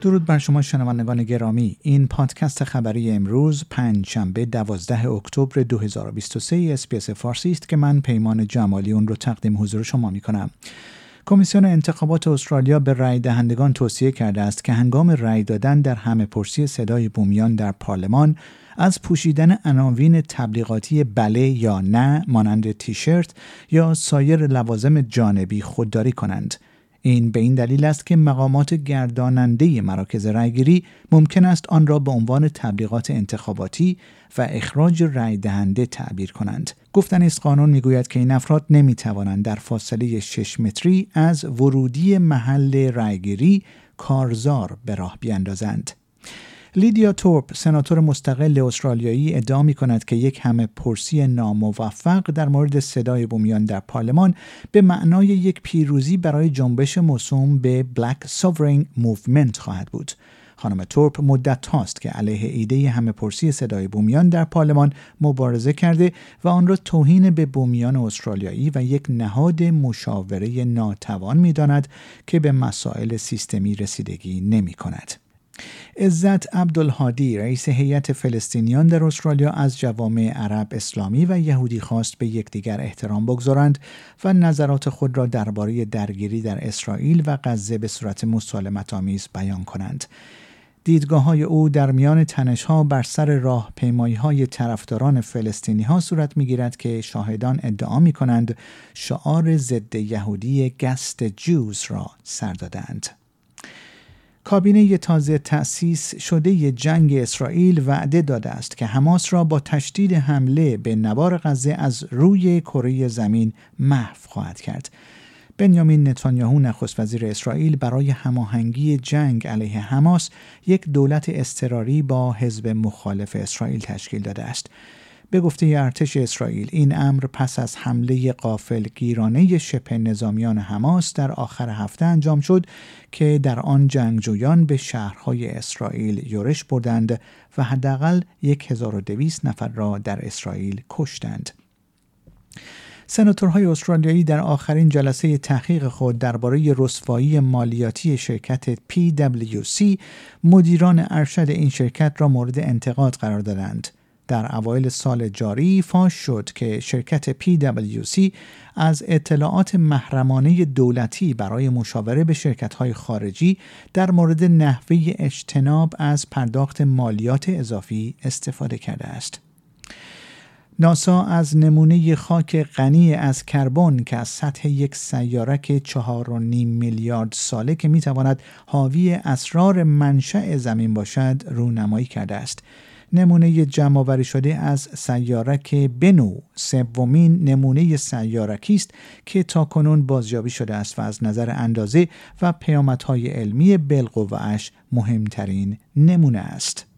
درود بر شما شنوندگان گرامی. این پادکست خبری امروز پنج شنبه 12 اکتبر 2023 SBS فارسی است که من پیمان جمالی اون رو تقدیم حضور شما می کنم کمیسیون انتخابات استرالیا به رای دهندگان توصیه کرده است که هنگام رای دادن در همه پرسی صدای بومیان در پارلمان از پوشیدن عناوین تبلیغاتی بله یا نه مانند تیشرت یا سایر لوازم جانبی خودداری کنند. این به این دلیل است که مقامات گرداننده مراکز رأیگیری ممکن است آن را به عنوان تبلیغات انتخاباتی و اخراج رأی دهنده تعبیر کنند. گفتن است قانون می‌گوید که این افراد نمی توانند در فاصله 6 متری از ورودی محل رأیگیری کارزار به راه بیاندازند. لیدیا تورپ سناتور مستقل استرالیایی ادعا می کند که یک همه پرسی ناموفق در مورد صدای بومیان در پارلمان به معنای یک پیروزی برای جنبش موسوم به Black Sovereign Movement خواهد بود. خانم تورپ مدت هاست که علیه ایده همه پرسی صدای بومیان در پارلمان مبارزه کرده و آن را توهین به بومیان استرالیایی و یک نهاد مشاوره ناتوان می داند که به مسائل سیستمی رسیدگی نمی کند. عزت عبدالهادی رئیس هیئت فلسطینیان در استرالیا از جوامع عرب اسلامی و یهودی خواست به یکدیگر احترام بگذارند و نظرات خود را درباره درگیری در اسرائیل و غزه به صورت مسالمت آمیز بیان کنند. دیدگاه های او در میان تنش ها بر سر راه پیمایی های طرفداران فلسطینی ها صورت می گیرد که شاهدان ادعا می کنند شعار ضد یهودی گست جوز را سر دادند. کابینه تازه تأسیس شده جنگ اسرائیل وعده داده است که حماس را با تشدید حمله به نوار غزه از روی کره زمین محو خواهد کرد. بنیامین نتانیاهو نخست وزیر اسرائیل برای هماهنگی جنگ علیه حماس یک دولت اضطراری با حزب مخالف اسرائیل تشکیل داده است. به گفته ارتش اسرائیل این امر پس از حمله قافل گیرانه شبه نظامیان حماس در آخر هفته انجام شد که در آن جنگجویان به شهرهای اسرائیل یورش بردند و حداقل 1200 نفر را در اسرائیل کشتند. سناتورهای استرالیایی در آخرین جلسه تحقیق خود درباره رسوایی مالیاتی شرکت PwC مدیران ارشد این شرکت را مورد انتقاد قرار دادند. در اوایل سال جاری فاش شد که شرکت PwC از اطلاعات محرمانه دولتی برای مشاوره به شرکت‌های خارجی در مورد نحوه اجتناب از پرداخت مالیات اضافی استفاده کرده است. ناسا از نمونه خاک غنی از کربن که از سطح یک سیارک 4.5 میلیارد ساله که می‌تواند حاوی اسرار منشأ زمین باشد رونمایی کرده است. نمونه جمع شده از سیارک بنو سومین نمونه سیارکی است که تاکنون بازیابی شده است و از نظر اندازه و پیامدهای علمی بالقوهاش مهمترین نمونه است.